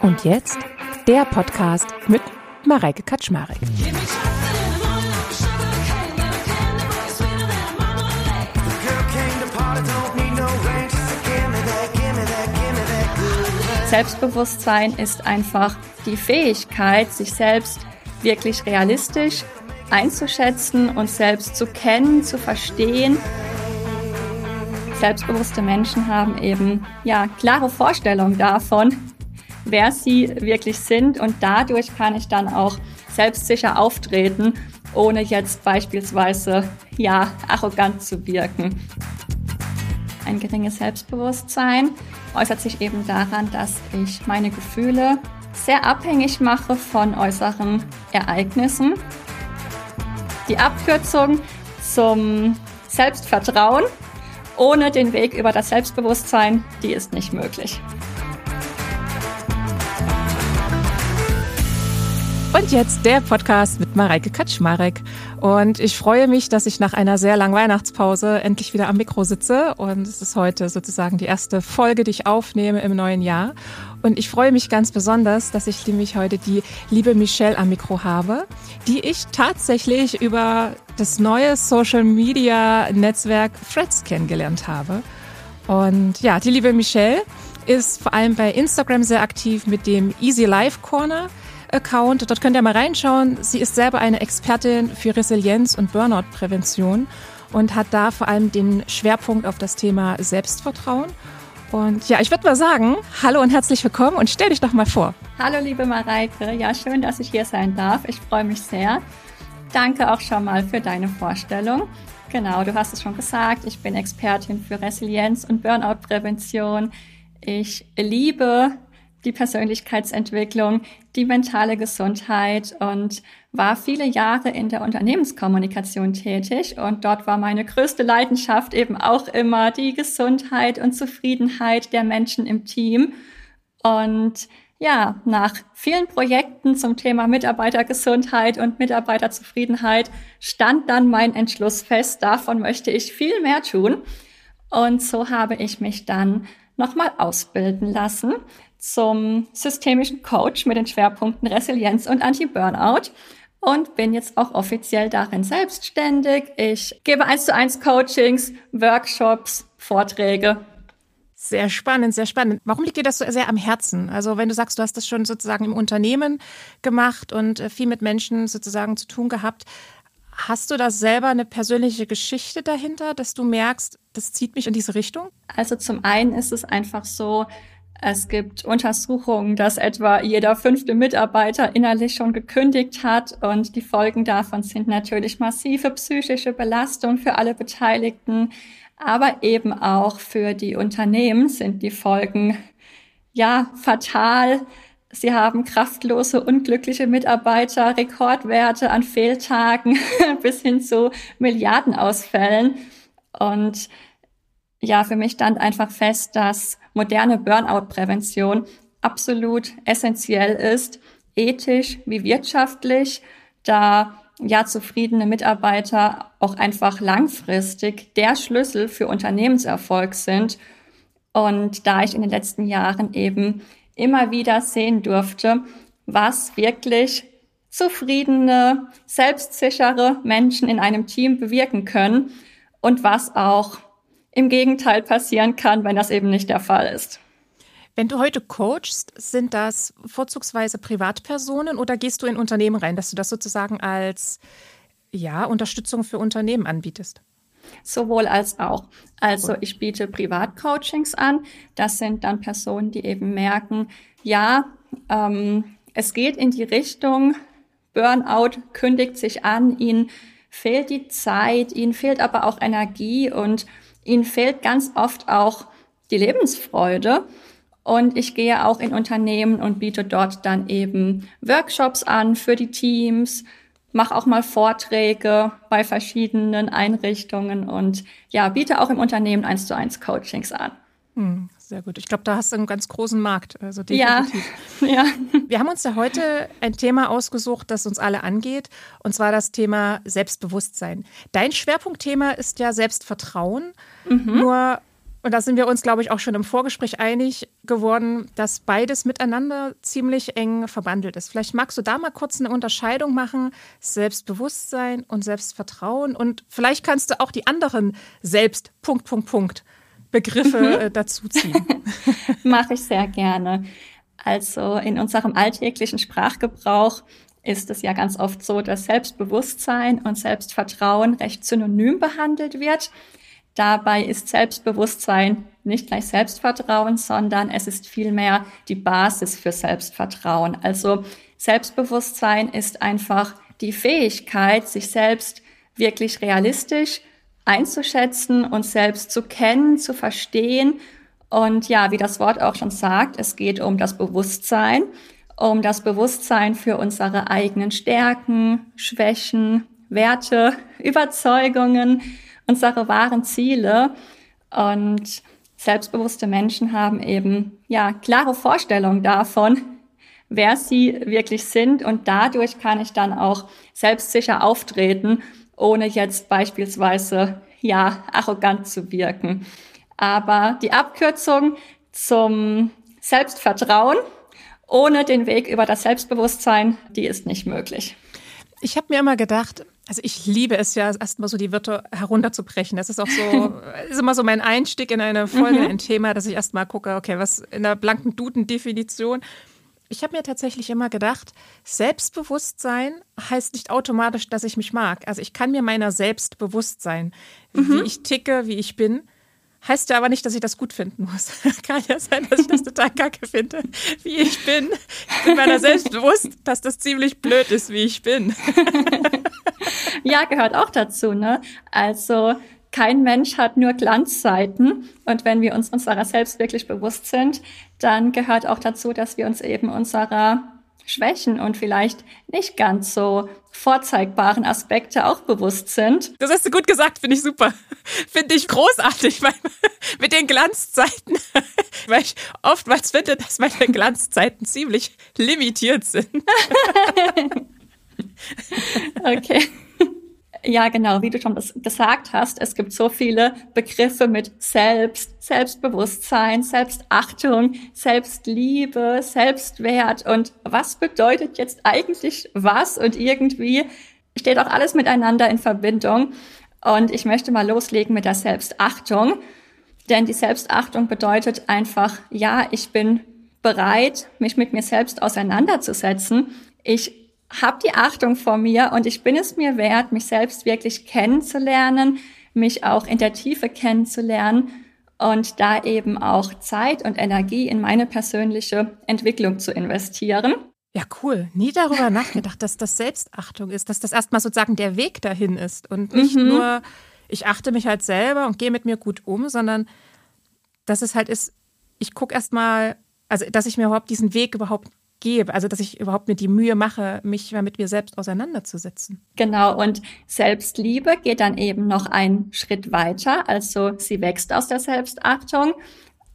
Und jetzt der Podcast mit Mareike Kaczmarek. Selbstbewusstsein ist einfach die Fähigkeit, sich selbst wirklich realistisch einzuschätzen und selbst zu kennen, zu verstehen. Selbstbewusste Menschen haben eben ja klare Vorstellungen davon, wer sie wirklich sind und dadurch kann ich dann auch selbstsicher auftreten, ohne jetzt beispielsweise ja arrogant zu wirken. Ein geringes Selbstbewusstsein äußert sich eben daran, dass ich meine Gefühle sehr abhängig mache von äußeren Ereignissen. Die Abkürzung zum Selbstvertrauen ohne den Weg über das Selbstbewusstsein, die ist nicht möglich. Und jetzt der Podcast mit Mareike Kaczmarek. Und ich freue mich, dass ich nach einer sehr langen Weihnachtspause endlich wieder am Mikro sitze. Und es ist heute sozusagen die erste Folge, die ich aufnehme im neuen Jahr. Und ich freue mich ganz besonders, dass ich nämlich heute die liebe Michelle am Mikro habe, die ich tatsächlich über das neue Social Media Netzwerk Threads kennengelernt habe. Und ja, die liebe Michelle ist vor allem bei Instagram sehr aktiv mit dem Easy Life Corner. Account. Dort könnt ihr mal reinschauen. Sie ist selber eine Expertin für Resilienz und Burnout-Prävention und hat da vor allem den Schwerpunkt auf das Thema Selbstvertrauen. Und ja, ich würde mal sagen, hallo und herzlich willkommen und stell dich doch mal vor. Hallo liebe Mareike, ja schön, dass ich hier sein darf. Ich freue mich sehr. Danke auch schon mal für deine Vorstellung. Genau, du hast es schon gesagt, ich bin Expertin für Resilienz und Burnout-Prävention. Ich liebe die Persönlichkeitsentwicklung, die mentale Gesundheit und war viele Jahre in der Unternehmenskommunikation tätig und dort war meine größte Leidenschaft eben auch immer die Gesundheit und Zufriedenheit der Menschen im Team. Und ja, nach vielen Projekten zum Thema Mitarbeitergesundheit und Mitarbeiterzufriedenheit stand dann mein Entschluss fest, davon möchte ich viel mehr tun. Und so habe ich mich dann nochmal ausbilden lassen zum systemischen Coach mit den Schwerpunkten Resilienz und Anti-Burnout und bin jetzt auch offiziell darin selbstständig. Ich gebe eins zu eins Coachings, Workshops, Vorträge. Sehr spannend, sehr spannend. Warum liegt dir das so sehr am Herzen? Also wenn du sagst, du hast das schon sozusagen im Unternehmen gemacht und äh, viel mit Menschen sozusagen zu tun gehabt, hast du da selber eine persönliche Geschichte dahinter, dass du merkst, das zieht mich in diese Richtung? Also zum einen ist es einfach so, es gibt Untersuchungen, dass etwa jeder fünfte Mitarbeiter innerlich schon gekündigt hat und die Folgen davon sind natürlich massive psychische Belastung für alle Beteiligten, aber eben auch für die Unternehmen sind die Folgen ja fatal. Sie haben kraftlose, unglückliche Mitarbeiter, Rekordwerte an Fehltagen bis hin zu Milliardenausfällen und ja, für mich stand einfach fest, dass moderne Burnout-Prävention absolut essentiell ist, ethisch wie wirtschaftlich, da ja zufriedene Mitarbeiter auch einfach langfristig der Schlüssel für Unternehmenserfolg sind. Und da ich in den letzten Jahren eben immer wieder sehen durfte, was wirklich zufriedene, selbstsichere Menschen in einem Team bewirken können und was auch im Gegenteil passieren kann, wenn das eben nicht der Fall ist. Wenn du heute coachst, sind das vorzugsweise Privatpersonen oder gehst du in Unternehmen rein, dass du das sozusagen als ja, Unterstützung für Unternehmen anbietest? Sowohl als auch. Also ich biete Privatcoachings an. Das sind dann Personen, die eben merken, ja, ähm, es geht in die Richtung, Burnout kündigt sich an, ihnen fehlt die Zeit, ihnen fehlt aber auch Energie und Ihnen fehlt ganz oft auch die Lebensfreude. Und ich gehe auch in Unternehmen und biete dort dann eben Workshops an für die Teams, mache auch mal Vorträge bei verschiedenen Einrichtungen und ja, biete auch im Unternehmen eins zu eins Coachings an. Sehr gut. Ich glaube, da hast du einen ganz großen Markt. Also definitiv. Ja, ja. Wir haben uns ja heute ein Thema ausgesucht, das uns alle angeht, und zwar das Thema Selbstbewusstsein. Dein Schwerpunktthema ist ja Selbstvertrauen. Mhm. Nur Und da sind wir uns, glaube ich, auch schon im Vorgespräch einig geworden, dass beides miteinander ziemlich eng verbandelt ist. Vielleicht magst du da mal kurz eine Unterscheidung machen, Selbstbewusstsein und Selbstvertrauen. Und vielleicht kannst du auch die anderen Selbst, Punkt, Punkt, Punkt, Begriffe mhm. äh, dazuziehen. Mache ich sehr gerne. Also in unserem alltäglichen Sprachgebrauch ist es ja ganz oft so, dass Selbstbewusstsein und Selbstvertrauen recht synonym behandelt wird. Dabei ist Selbstbewusstsein nicht gleich Selbstvertrauen, sondern es ist vielmehr die Basis für Selbstvertrauen. Also Selbstbewusstsein ist einfach die Fähigkeit, sich selbst wirklich realistisch einzuschätzen und selbst zu kennen, zu verstehen. Und ja, wie das Wort auch schon sagt, es geht um das Bewusstsein, um das Bewusstsein für unsere eigenen Stärken, Schwächen, Werte, Überzeugungen unsere wahren Ziele. Und selbstbewusste Menschen haben eben, ja, klare Vorstellungen davon, wer sie wirklich sind. Und dadurch kann ich dann auch selbstsicher auftreten, ohne jetzt beispielsweise, ja, arrogant zu wirken. Aber die Abkürzung zum Selbstvertrauen ohne den Weg über das Selbstbewusstsein, die ist nicht möglich. Ich habe mir immer gedacht, also ich liebe es ja, erstmal so die Wörter herunterzubrechen. Das ist auch so, ist immer so mein Einstieg in eine Folge, mhm. ein Thema, dass ich erstmal gucke, okay, was in der blanken Duden-Definition. Ich habe mir tatsächlich immer gedacht, Selbstbewusstsein heißt nicht automatisch, dass ich mich mag. Also ich kann mir meiner selbst bewusst sein, mhm. wie ich ticke, wie ich bin. Heißt ja aber nicht, dass ich das gut finden muss. Kann ja sein, dass ich das total kacke finde, wie ich bin. Ich bin meiner selbst bewusst, dass das ziemlich blöd ist, wie ich bin. ja, gehört auch dazu, ne? Also, kein Mensch hat nur Glanzseiten. Und wenn wir uns unserer selbst wirklich bewusst sind, dann gehört auch dazu, dass wir uns eben unserer Schwächen und vielleicht nicht ganz so vorzeigbaren Aspekte auch bewusst sind. Das hast du gut gesagt, finde ich super. Finde ich großartig, weil mit den Glanzzeiten, weil ich oftmals finde, dass meine Glanzzeiten ziemlich limitiert sind. okay. Ja, genau, wie du schon das gesagt hast, es gibt so viele Begriffe mit Selbst, Selbstbewusstsein, Selbstachtung, Selbstliebe, Selbstwert und was bedeutet jetzt eigentlich was und irgendwie steht auch alles miteinander in Verbindung. Und ich möchte mal loslegen mit der Selbstachtung, denn die Selbstachtung bedeutet einfach, ja, ich bin bereit, mich mit mir selbst auseinanderzusetzen. Ich habe die Achtung vor mir und ich bin es mir wert, mich selbst wirklich kennenzulernen, mich auch in der Tiefe kennenzulernen und da eben auch Zeit und Energie in meine persönliche Entwicklung zu investieren. Ja, cool. Nie darüber nachgedacht, dass das Selbstachtung ist, dass das erstmal sozusagen der Weg dahin ist und nicht mhm. nur, ich achte mich halt selber und gehe mit mir gut um, sondern dass es halt ist, ich gucke erstmal, also dass ich mir überhaupt diesen Weg überhaupt gebe, also dass ich überhaupt mir die Mühe mache, mich mit mir selbst auseinanderzusetzen. Genau, und Selbstliebe geht dann eben noch einen Schritt weiter, also sie wächst aus der Selbstachtung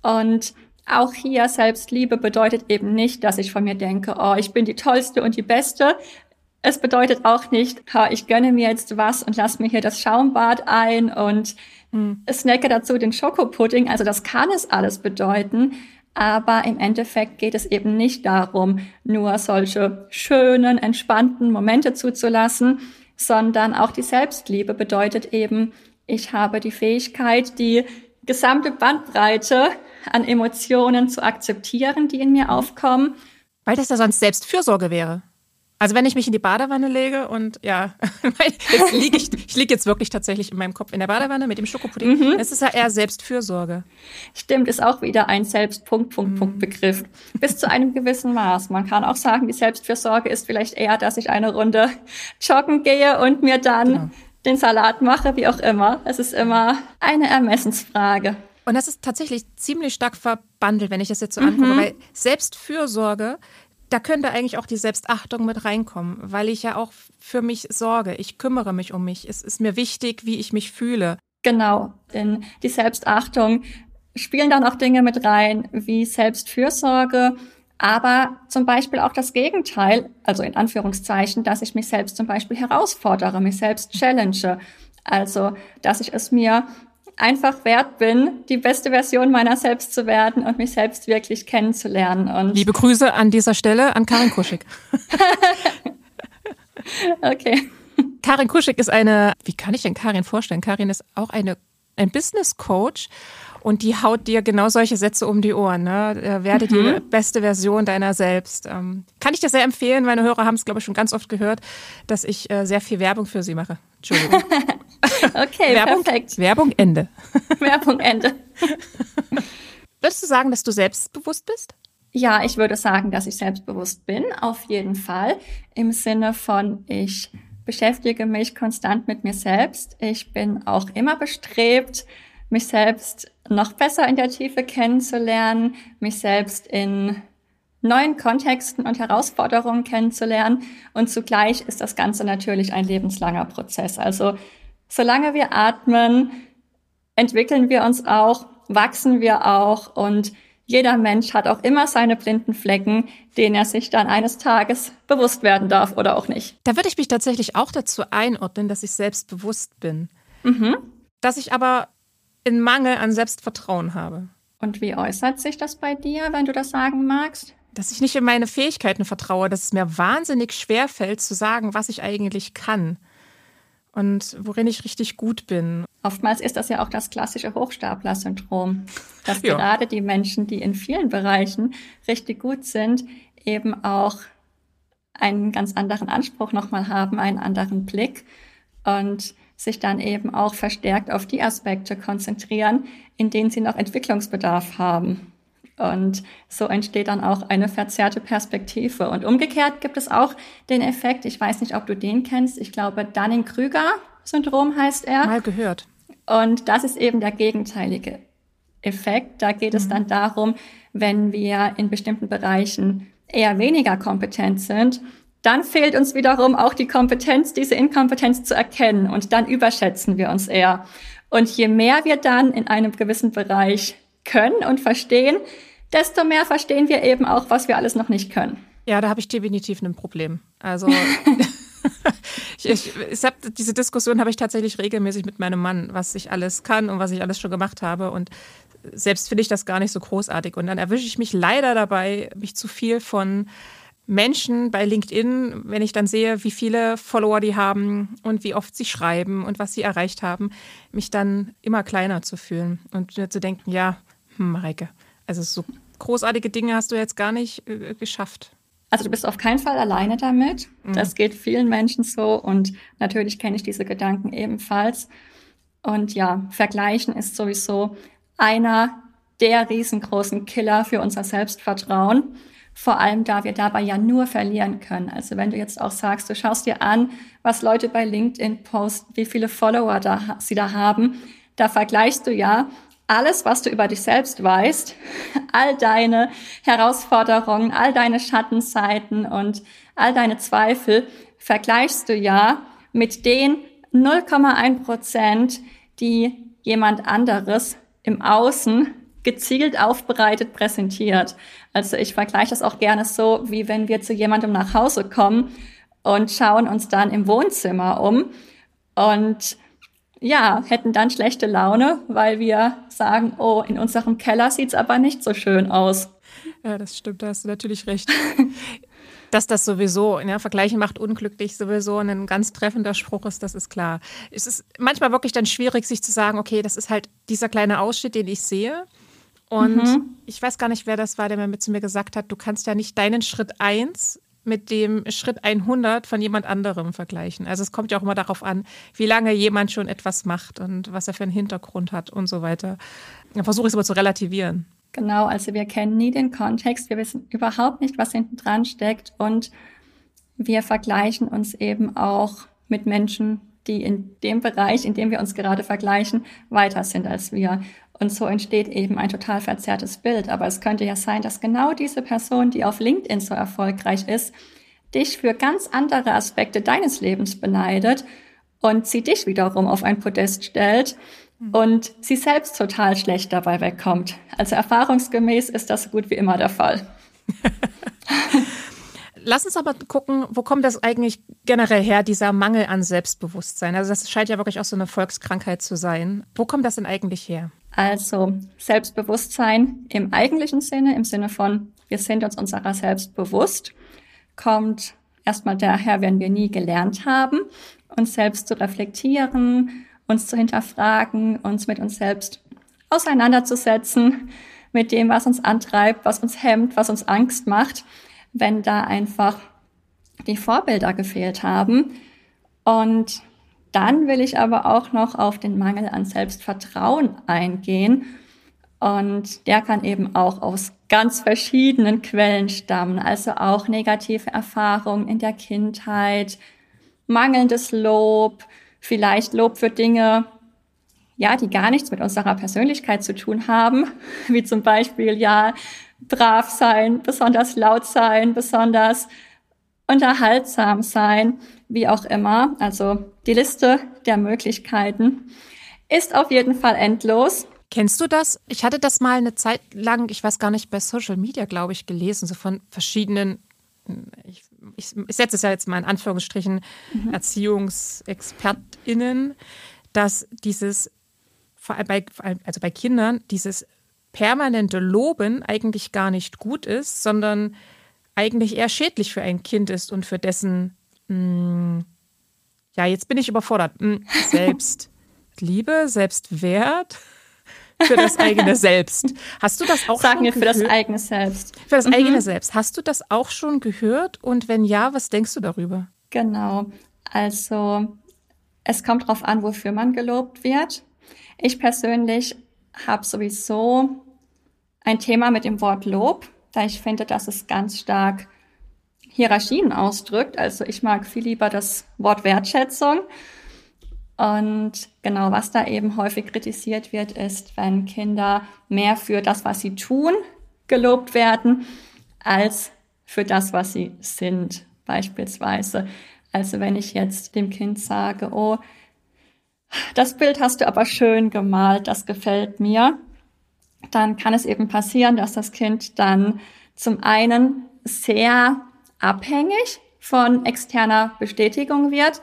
und auch hier Selbstliebe bedeutet eben nicht, dass ich von mir denke, oh, ich bin die tollste und die beste. Es bedeutet auch nicht, ich gönne mir jetzt was und lass mir hier das Schaumbad ein und hm. snacke dazu den Schokopudding. Also das kann es alles bedeuten. Aber im Endeffekt geht es eben nicht darum, nur solche schönen, entspannten Momente zuzulassen, sondern auch die Selbstliebe bedeutet eben, ich habe die Fähigkeit, die gesamte Bandbreite an Emotionen zu akzeptieren, die in mir aufkommen. Weil das ja sonst Selbstfürsorge wäre. Also wenn ich mich in die Badewanne lege und ja, jetzt liege ich, ich liege jetzt wirklich tatsächlich in meinem Kopf in der Badewanne mit dem Schokopudding. Mhm. Das ist ja eher Selbstfürsorge. Stimmt, ist auch wieder ein Selbstpunkt, Punkt, Punkt mhm. Begriff. Bis zu einem gewissen Maß. Man kann auch sagen, die Selbstfürsorge ist vielleicht eher, dass ich eine Runde joggen gehe und mir dann genau. den Salat mache, wie auch immer. Es ist immer eine Ermessensfrage. Und das ist tatsächlich ziemlich stark verbandelt, wenn ich das jetzt so angucke, mhm. weil Selbstfürsorge da könnte eigentlich auch die Selbstachtung mit reinkommen, weil ich ja auch für mich sorge. Ich kümmere mich um mich. Es ist mir wichtig, wie ich mich fühle. Genau, denn die Selbstachtung spielen dann auch Dinge mit rein, wie Selbstfürsorge, aber zum Beispiel auch das Gegenteil, also in Anführungszeichen, dass ich mich selbst zum Beispiel herausfordere, mich selbst challenge. Also, dass ich es mir einfach wert bin, die beste Version meiner selbst zu werden und mich selbst wirklich kennenzulernen. Und Liebe Grüße an dieser Stelle an Karin Kuschig. okay. Karin Kuschig ist eine, wie kann ich denn Karin vorstellen? Karin ist auch eine, ein Business Coach und die haut dir genau solche Sätze um die Ohren. Ne? Äh, werde mhm. die beste Version deiner selbst. Ähm, kann ich dir sehr empfehlen. Meine Hörer haben es, glaube ich, schon ganz oft gehört, dass ich äh, sehr viel Werbung für sie mache. Entschuldigung. okay, Werbung, perfekt. Werbung Ende. Werbung Ende. Würdest du sagen, dass du selbstbewusst bist? Ja, ich würde sagen, dass ich selbstbewusst bin, auf jeden Fall. Im Sinne von, ich beschäftige mich konstant mit mir selbst. Ich bin auch immer bestrebt, mich selbst noch besser in der Tiefe kennenzulernen, mich selbst in neuen Kontexten und Herausforderungen kennenzulernen. Und zugleich ist das Ganze natürlich ein lebenslanger Prozess. Also solange wir atmen, entwickeln wir uns auch, wachsen wir auch und jeder Mensch hat auch immer seine blinden Flecken, denen er sich dann eines Tages bewusst werden darf oder auch nicht. Da würde ich mich tatsächlich auch dazu einordnen, dass ich selbstbewusst bin. Mhm. Dass ich aber in Mangel an Selbstvertrauen habe. Und wie äußert sich das bei dir, wenn du das sagen magst? Dass ich nicht in meine Fähigkeiten vertraue, dass es mir wahnsinnig schwer fällt zu sagen, was ich eigentlich kann und worin ich richtig gut bin. Oftmals ist das ja auch das klassische Hochstapler-Syndrom, dass ja. gerade die Menschen, die in vielen Bereichen richtig gut sind, eben auch einen ganz anderen Anspruch nochmal haben, einen anderen Blick und sich dann eben auch verstärkt auf die Aspekte konzentrieren, in denen sie noch Entwicklungsbedarf haben. Und so entsteht dann auch eine verzerrte Perspektive. Und umgekehrt gibt es auch den Effekt, ich weiß nicht, ob du den kennst, ich glaube Dunning-Krüger-Syndrom heißt er. Mal gehört. Und das ist eben der gegenteilige Effekt. Da geht mhm. es dann darum, wenn wir in bestimmten Bereichen eher weniger kompetent sind, dann fehlt uns wiederum auch die Kompetenz, diese Inkompetenz zu erkennen und dann überschätzen wir uns eher. Und je mehr wir dann in einem gewissen Bereich können und verstehen, desto mehr verstehen wir eben auch, was wir alles noch nicht können. Ja, da habe ich definitiv ein Problem. Also ich, ich, ich hab, diese Diskussion habe ich tatsächlich regelmäßig mit meinem Mann, was ich alles kann und was ich alles schon gemacht habe. Und selbst finde ich das gar nicht so großartig. Und dann erwische ich mich leider dabei, mich zu viel von Menschen bei LinkedIn, wenn ich dann sehe, wie viele Follower die haben und wie oft sie schreiben und was sie erreicht haben, mich dann immer kleiner zu fühlen und mir zu denken, ja, hm, Mareike, also so großartige Dinge hast du jetzt gar nicht äh, geschafft. Also du bist auf keinen Fall alleine damit. Mhm. Das geht vielen Menschen so und natürlich kenne ich diese Gedanken ebenfalls. Und ja, vergleichen ist sowieso einer der riesengroßen Killer für unser Selbstvertrauen. Vor allem, da wir dabei ja nur verlieren können. Also wenn du jetzt auch sagst, du schaust dir an, was Leute bei LinkedIn posten, wie viele Follower da, sie da haben, da vergleichst du ja alles, was du über dich selbst weißt, all deine Herausforderungen, all deine Schattenseiten und all deine Zweifel, vergleichst du ja mit den 0,1 Prozent, die jemand anderes im Außen gezielt aufbereitet präsentiert. Also ich vergleiche das auch gerne so, wie wenn wir zu jemandem nach Hause kommen und schauen uns dann im Wohnzimmer um und ja, hätten dann schlechte Laune, weil wir sagen, oh, in unserem Keller sieht's aber nicht so schön aus. Ja, das stimmt, da hast du natürlich recht. Dass das sowieso, ja, Vergleichen macht unglücklich, sowieso ein ganz treffender Spruch ist, das ist klar. Es ist manchmal wirklich dann schwierig, sich zu sagen, okay, das ist halt dieser kleine Ausschnitt, den ich sehe. Und mhm. ich weiß gar nicht, wer das war, der mir mit zu mir gesagt hat, du kannst ja nicht deinen Schritt eins mit dem Schritt 100 von jemand anderem vergleichen. Also es kommt ja auch immer darauf an, wie lange jemand schon etwas macht und was er für einen Hintergrund hat und so weiter. Dann versuche ich es aber zu relativieren. Genau, also wir kennen nie den Kontext, wir wissen überhaupt nicht, was hinten dran steckt und wir vergleichen uns eben auch mit Menschen, die in dem Bereich, in dem wir uns gerade vergleichen, weiter sind als wir. Und so entsteht eben ein total verzerrtes Bild. Aber es könnte ja sein, dass genau diese Person, die auf LinkedIn so erfolgreich ist, dich für ganz andere Aspekte deines Lebens beneidet und sie dich wiederum auf ein Podest stellt und sie selbst total schlecht dabei wegkommt. Also erfahrungsgemäß ist das so gut wie immer der Fall. lass uns aber gucken, wo kommt das eigentlich generell her, dieser Mangel an Selbstbewusstsein? Also das scheint ja wirklich auch so eine Volkskrankheit zu sein. Wo kommt das denn eigentlich her? Also Selbstbewusstsein im eigentlichen Sinne, im Sinne von, wir sind uns unserer selbst bewusst, kommt erstmal daher, wenn wir nie gelernt haben, uns selbst zu reflektieren, uns zu hinterfragen, uns mit uns selbst auseinanderzusetzen, mit dem, was uns antreibt, was uns hemmt, was uns Angst macht, wenn da einfach die Vorbilder gefehlt haben. Und dann will ich aber auch noch auf den Mangel an Selbstvertrauen eingehen. Und der kann eben auch aus ganz verschiedenen Quellen stammen, also auch negative Erfahrungen in der Kindheit, mangelndes Lob, vielleicht Lob für Dinge, ja, die gar nichts mit unserer Persönlichkeit zu tun haben, wie zum Beispiel, ja, brav sein, besonders laut sein, besonders unterhaltsam sein, wie auch immer. Also die Liste der Möglichkeiten ist auf jeden Fall endlos. Kennst du das? Ich hatte das mal eine Zeit lang, ich weiß gar nicht, bei Social Media, glaube ich, gelesen, so von verschiedenen, ich, ich, ich setze es ja jetzt mal in Anführungsstrichen, mhm. ErziehungsexpertInnen, dass dieses, vor allem bei, also bei Kindern, dieses permanente Loben eigentlich gar nicht gut ist, sondern eigentlich eher schädlich für ein Kind ist und für dessen, mh, hm, ja, jetzt bin ich überfordert, mh, hm, Selbstliebe, Selbstwert für das eigene Selbst. Hast du das auch Sagen schon wir für das eigene Selbst. Für das mhm. eigene Selbst. Hast du das auch schon gehört? Und wenn ja, was denkst du darüber? Genau. Also es kommt darauf an, wofür man gelobt wird. Ich persönlich habe sowieso ein Thema mit dem Wort Lob, da ich finde, dass es ganz stark Hierarchien ausdrückt. Also ich mag viel lieber das Wort Wertschätzung. Und genau, was da eben häufig kritisiert wird, ist, wenn Kinder mehr für das, was sie tun, gelobt werden, als für das, was sie sind, beispielsweise. Also wenn ich jetzt dem Kind sage, oh, das Bild hast du aber schön gemalt, das gefällt mir, dann kann es eben passieren, dass das Kind dann zum einen sehr abhängig von externer Bestätigung wird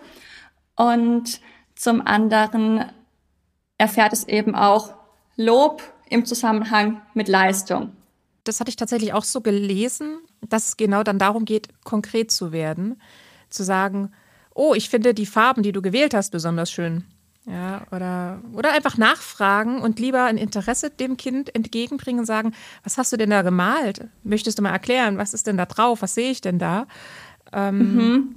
und zum anderen erfährt es eben auch Lob im Zusammenhang mit Leistung. Das hatte ich tatsächlich auch so gelesen, dass es genau dann darum geht, konkret zu werden, zu sagen, oh, ich finde die Farben, die du gewählt hast, besonders schön. Ja, oder, oder einfach nachfragen und lieber ein Interesse dem Kind entgegenbringen und sagen, was hast du denn da gemalt? Möchtest du mal erklären, was ist denn da drauf? Was sehe ich denn da? Ähm, mhm.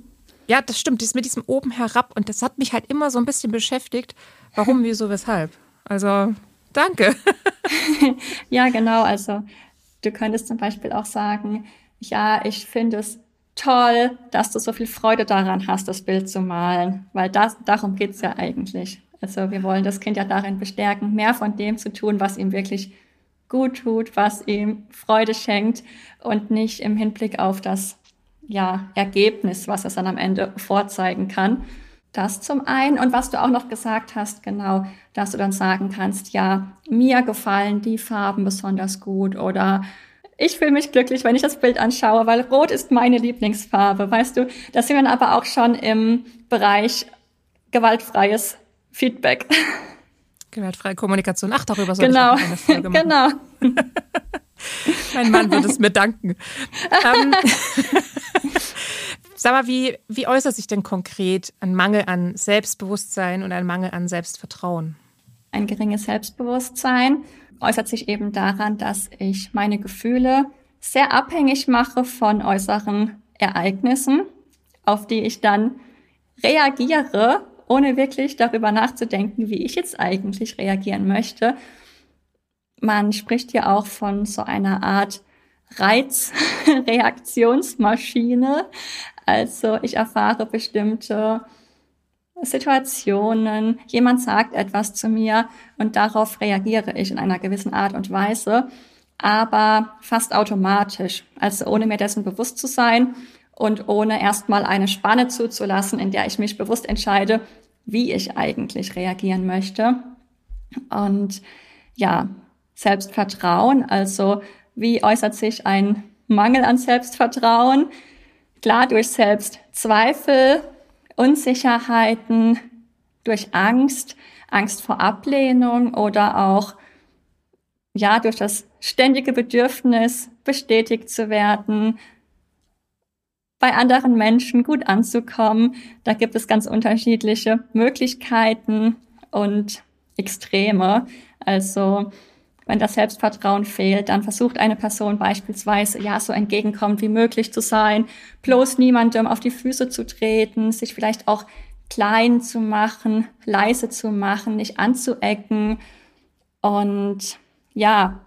Ja, das stimmt, das mit diesem oben herab. Und das hat mich halt immer so ein bisschen beschäftigt. Warum, wieso, weshalb? Also, danke. ja, genau. Also, du könntest zum Beispiel auch sagen, ja, ich finde es toll, dass du so viel Freude daran hast, das Bild zu malen. Weil das, darum geht's ja eigentlich. Also, wir wollen das Kind ja darin bestärken, mehr von dem zu tun, was ihm wirklich gut tut, was ihm Freude schenkt und nicht im Hinblick auf das ja, Ergebnis, was es dann am Ende vorzeigen kann. Das zum einen. Und was du auch noch gesagt hast, genau, dass du dann sagen kannst, ja, mir gefallen die Farben besonders gut oder ich fühle mich glücklich, wenn ich das Bild anschaue, weil Rot ist meine Lieblingsfarbe. Weißt du, da sind wir aber auch schon im Bereich gewaltfreies Feedback. Gewaltfreie Kommunikation. Ach, darüber soll genau. ich auch eine Folge machen. Genau. mein Mann würde es mir danken. ähm, Sag mal, wie, wie äußert sich denn konkret ein Mangel an Selbstbewusstsein und ein Mangel an Selbstvertrauen? Ein geringes Selbstbewusstsein äußert sich eben daran, dass ich meine Gefühle sehr abhängig mache von äußeren Ereignissen, auf die ich dann reagiere, ohne wirklich darüber nachzudenken, wie ich jetzt eigentlich reagieren möchte. Man spricht ja auch von so einer Art Reizreaktionsmaschine. Also ich erfahre bestimmte Situationen, jemand sagt etwas zu mir und darauf reagiere ich in einer gewissen Art und Weise, aber fast automatisch, also ohne mir dessen bewusst zu sein und ohne erstmal eine Spanne zuzulassen, in der ich mich bewusst entscheide, wie ich eigentlich reagieren möchte. Und ja, Selbstvertrauen, also wie äußert sich ein Mangel an Selbstvertrauen? Klar, durch Selbstzweifel, Unsicherheiten, durch Angst, Angst vor Ablehnung oder auch ja durch das ständige Bedürfnis bestätigt zu werden, bei anderen Menschen gut anzukommen. Da gibt es ganz unterschiedliche Möglichkeiten und Extreme. Also wenn das Selbstvertrauen fehlt, dann versucht eine Person beispielsweise, ja, so entgegenkommend wie möglich zu sein, bloß niemandem auf die Füße zu treten, sich vielleicht auch klein zu machen, leise zu machen, nicht anzuecken. Und ja,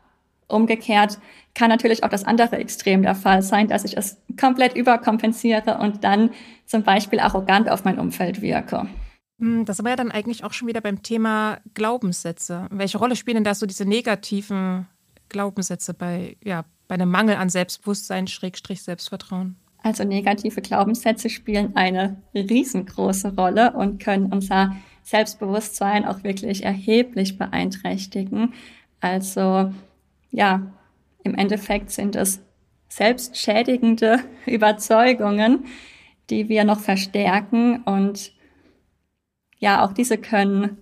umgekehrt kann natürlich auch das andere Extrem der Fall sein, dass ich es komplett überkompensiere und dann zum Beispiel arrogant auf mein Umfeld wirke. Hm, das war ja dann eigentlich auch schon wieder beim Thema Glaubenssätze. Welche Rolle spielen denn da so diese negativen Glaubenssätze bei, ja, bei einem Mangel an Selbstbewusstsein, Schrägstrich Selbstvertrauen? Also negative Glaubenssätze spielen eine riesengroße Rolle und können unser Selbstbewusstsein auch wirklich erheblich beeinträchtigen. Also ja, im Endeffekt sind es selbstschädigende Überzeugungen, die wir noch verstärken und ja, auch diese können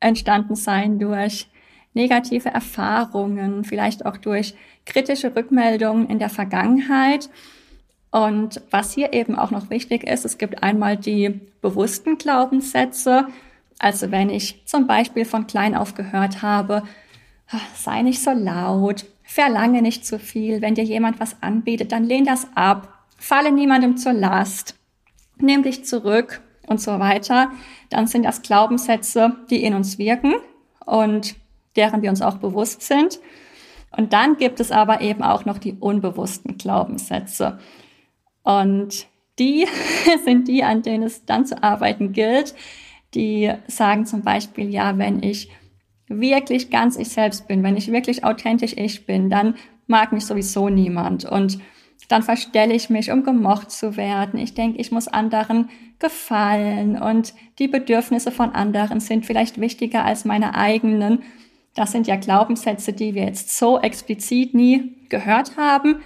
entstanden sein durch negative Erfahrungen, vielleicht auch durch kritische Rückmeldungen in der Vergangenheit. Und was hier eben auch noch wichtig ist, es gibt einmal die bewussten Glaubenssätze. Also wenn ich zum Beispiel von klein auf gehört habe, ah, sei nicht so laut, verlange nicht zu viel, wenn dir jemand was anbietet, dann lehn das ab, falle niemandem zur Last, nimm dich zurück und so weiter, dann sind das Glaubenssätze, die in uns wirken und deren wir uns auch bewusst sind. Und dann gibt es aber eben auch noch die unbewussten Glaubenssätze. Und die sind die, an denen es dann zu arbeiten gilt. Die sagen zum Beispiel, ja, wenn ich wirklich ganz ich selbst bin, wenn ich wirklich authentisch ich bin, dann mag mich sowieso niemand. Und dann verstelle ich mich, um gemocht zu werden. Ich denke, ich muss anderen gefallen und die Bedürfnisse von anderen sind vielleicht wichtiger als meine eigenen. Das sind ja Glaubenssätze, die wir jetzt so explizit nie gehört haben,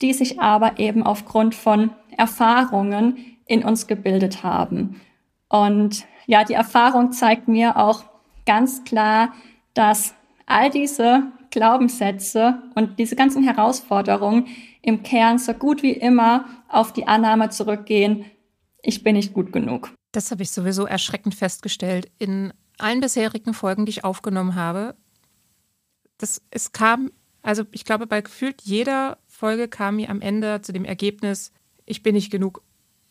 die sich aber eben aufgrund von Erfahrungen in uns gebildet haben. Und ja, die Erfahrung zeigt mir auch ganz klar, dass all diese Glaubenssätze und diese ganzen Herausforderungen im Kern so gut wie immer auf die Annahme zurückgehen, ich bin nicht gut genug. Das habe ich sowieso erschreckend festgestellt in allen bisherigen Folgen, die ich aufgenommen habe. Das, es kam, also ich glaube, bei gefühlt jeder Folge kam mir am Ende zu dem Ergebnis, ich bin nicht genug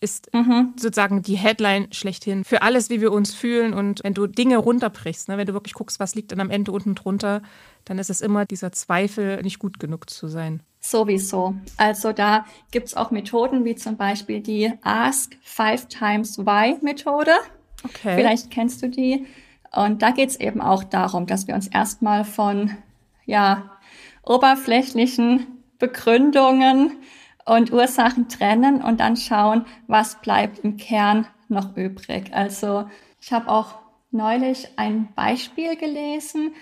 ist mhm. sozusagen die Headline schlechthin für alles, wie wir uns fühlen. Und wenn du Dinge runterbrichst, ne, wenn du wirklich guckst, was liegt dann am Ende unten drunter, dann ist es immer dieser Zweifel, nicht gut genug zu sein. Sowieso. Also da gibt's auch Methoden wie zum Beispiel die Ask Five Times Why Methode. Okay. Vielleicht kennst du die. Und da geht's eben auch darum, dass wir uns erstmal von ja, oberflächlichen Begründungen und Ursachen trennen und dann schauen, was bleibt im Kern noch übrig. Also ich habe auch neulich ein Beispiel gelesen,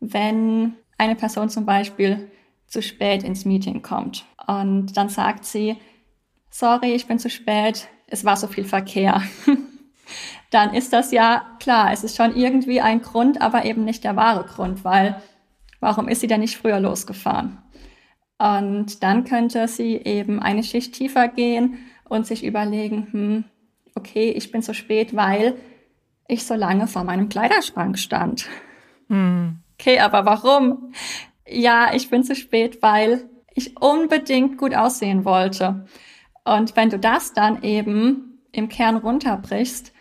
wenn eine Person zum Beispiel zu spät ins Meeting kommt und dann sagt sie, sorry, ich bin zu spät, es war so viel Verkehr. dann ist das ja klar, es ist schon irgendwie ein Grund, aber eben nicht der wahre Grund, weil warum ist sie denn nicht früher losgefahren? Und dann könnte sie eben eine Schicht tiefer gehen und sich überlegen, hm, okay, ich bin zu spät, weil ich so lange vor meinem Kleiderschrank stand. Hm. Okay, aber warum? Ja, ich bin zu spät, weil ich unbedingt gut aussehen wollte. Und wenn du das dann eben im Kern runterbrichst,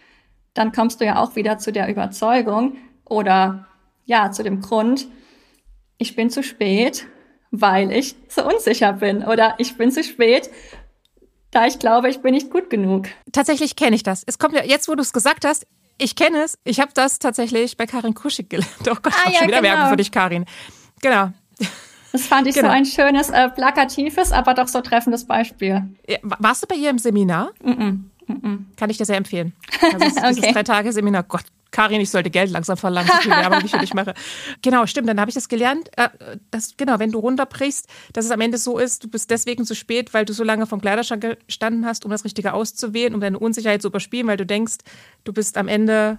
dann kommst du ja auch wieder zu der Überzeugung oder ja, zu dem Grund, ich bin zu spät, weil ich so unsicher bin oder ich bin zu spät, da ich glaube, ich bin nicht gut genug. Tatsächlich kenne ich das. Es kommt ja jetzt, wo du es gesagt hast, ich kenne es. Ich habe das tatsächlich bei Karin Kuschig gelernt. Oh Gott, ah, ja, schon wieder genau. Werbung für dich, Karin. Genau. Das fand ich genau. so ein schönes, äh, plakatives, aber doch so treffendes Beispiel. Ja, warst du bei ihr im Seminar? Mm -mm. Kann ich dir sehr empfehlen. Also dieses okay. drei Tage Seminar, Gott, Karin, ich sollte Geld langsam verlangen, so viel Werbung, ich für dich mache. Genau, stimmt. Dann habe ich das gelernt, äh, dass, genau, wenn du runterbrichst, dass es am Ende so ist, du bist deswegen zu spät, weil du so lange vom Kleiderschrank gestanden hast, um das Richtige auszuwählen, um deine Unsicherheit zu überspielen, weil du denkst, du bist am Ende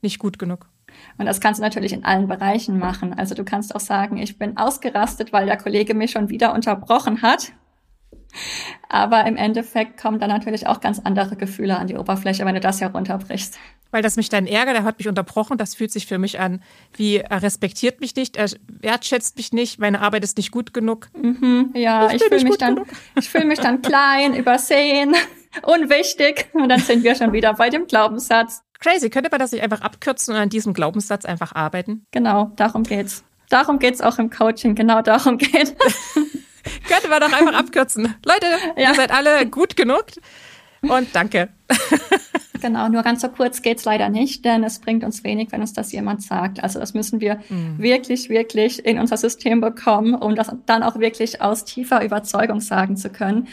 nicht gut genug. Und das kannst du natürlich in allen Bereichen machen. Also du kannst auch sagen, ich bin ausgerastet, weil der Kollege mich schon wieder unterbrochen hat. Aber im Endeffekt kommen dann natürlich auch ganz andere Gefühle an die Oberfläche, wenn du das herunterbrichst. Weil das mich dann ärgert, er hat mich unterbrochen, das fühlt sich für mich an, wie er respektiert mich nicht, er wertschätzt mich nicht, meine Arbeit ist nicht gut genug. Mhm, ja, ich, ich fühle mich dann, ich fühle mich dann klein, übersehen, unwichtig und dann sind wir schon wieder bei dem Glaubenssatz. Crazy, könnte man das nicht einfach abkürzen und an diesem Glaubenssatz einfach arbeiten? Genau, darum geht's. Darum geht's auch im Coaching, genau darum geht. könnte man doch einfach abkürzen. Leute, ja. ihr seid alle gut genug und danke. Genau, nur ganz so kurz geht's leider nicht, denn es bringt uns wenig, wenn uns das jemand sagt. Also das müssen wir mhm. wirklich, wirklich in unser System bekommen, um das dann auch wirklich aus tiefer Überzeugung sagen zu können.